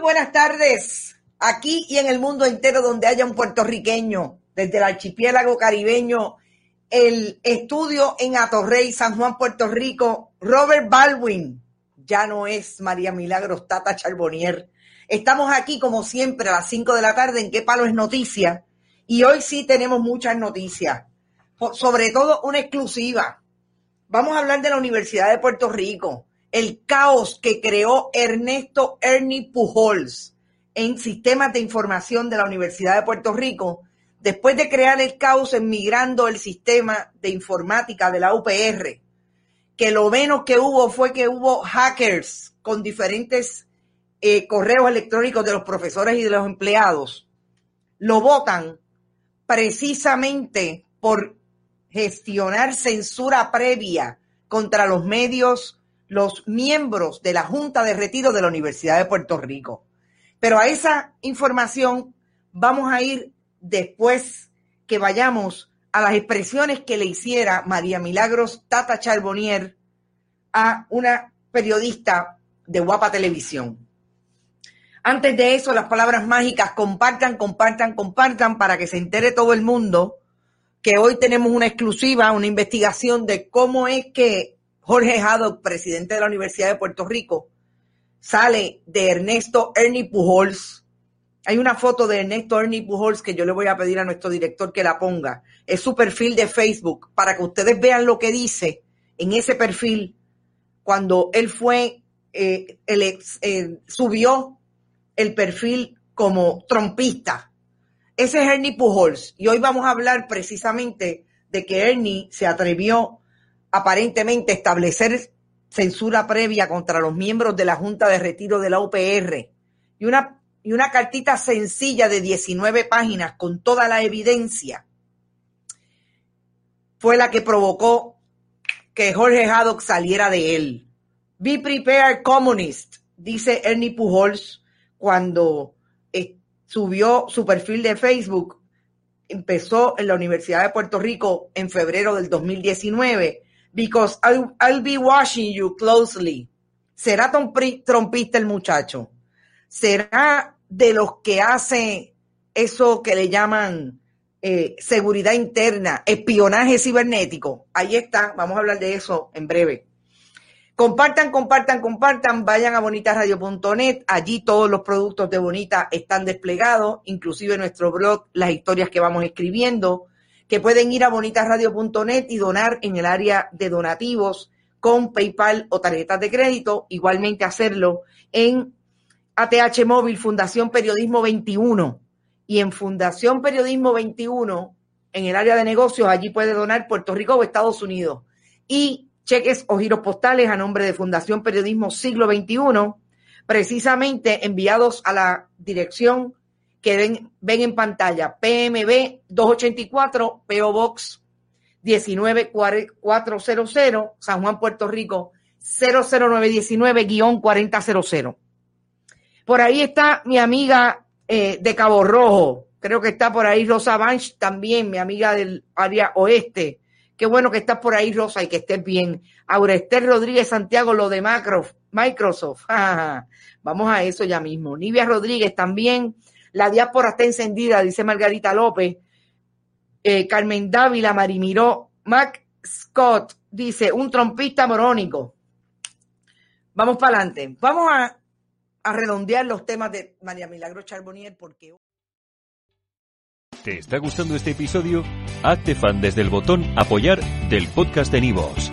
buenas tardes. Aquí y en el mundo entero donde haya un puertorriqueño, desde el archipiélago caribeño, el estudio en Atorrey, San Juan, Puerto Rico, Robert Baldwin, ya no es María Milagros Tata Charbonnier. Estamos aquí como siempre a las 5 de la tarde en Qué Palo es Noticia y hoy sí tenemos muchas noticias, sobre todo una exclusiva. Vamos a hablar de la Universidad de Puerto Rico, el caos que creó Ernesto Ernie Pujols en sistemas de información de la Universidad de Puerto Rico, después de crear el caos en migrando el sistema de informática de la UPR, que lo menos que hubo fue que hubo hackers con diferentes eh, correos electrónicos de los profesores y de los empleados, lo votan precisamente por gestionar censura previa contra los medios los miembros de la Junta de Retiro de la Universidad de Puerto Rico. Pero a esa información vamos a ir después que vayamos a las expresiones que le hiciera María Milagros Tata Charbonnier a una periodista de Guapa Televisión. Antes de eso, las palabras mágicas, compartan, compartan, compartan para que se entere todo el mundo que hoy tenemos una exclusiva, una investigación de cómo es que Jorge Haddock, presidente de la Universidad de Puerto Rico, sale de Ernesto Ernie Pujols. Hay una foto de Ernesto Ernie Pujols que yo le voy a pedir a nuestro director que la ponga. Es su perfil de Facebook para que ustedes vean lo que dice en ese perfil cuando él fue, eh, eh, subió el perfil como trompista. Ese es Ernie Pujols. Y hoy vamos a hablar precisamente de que Ernie se atrevió aparentemente establecer censura previa contra los miembros de la Junta de Retiro de la UPR y una, y una cartita sencilla de 19 páginas con toda la evidencia fue la que provocó que Jorge Haddock saliera de él. Be prepared, communist, dice Ernie Pujols cuando eh, subió su perfil de Facebook. Empezó en la Universidad de Puerto Rico en febrero del 2019 because I'll, be watching you closely. ¿Será trompista el muchacho? ¿Será de los que hace eso que le llaman eh, seguridad interna, espionaje cibernético? Ahí está, vamos a hablar de eso en breve. Compartan, compartan, compartan, vayan a bonitasradio.net, allí todos los productos de Bonita están desplegados, inclusive nuestro blog, las historias que vamos escribiendo que pueden ir a bonitasradio.net y donar en el área de donativos con PayPal o tarjetas de crédito. Igualmente hacerlo en ATH Móvil Fundación Periodismo 21 y en Fundación Periodismo 21 en el área de negocios, allí puede donar Puerto Rico o Estados Unidos. Y cheques o giros postales a nombre de Fundación Periodismo Siglo XXI, precisamente enviados a la dirección que ven, en pantalla. PMB 284, PO Box 19400, San Juan, Puerto Rico 00919-4000. Por ahí está mi amiga eh, de Cabo Rojo. Creo que está por ahí Rosa Banch también, mi amiga del área oeste. Qué bueno que estás por ahí, Rosa, y que estés bien. Aurester Rodríguez Santiago, lo de Macro, Microsoft. Vamos a eso ya mismo. Nivia Rodríguez también. La diáspora está encendida, dice Margarita López. Eh, Carmen Dávila, Marimiró, Mac Scott dice, un trompista morónico. Vamos para adelante. Vamos a, redondear los temas de María Milagro Charbonnier porque... ¿Te está gustando este episodio? Hazte fan desde el botón apoyar del podcast de Nivos.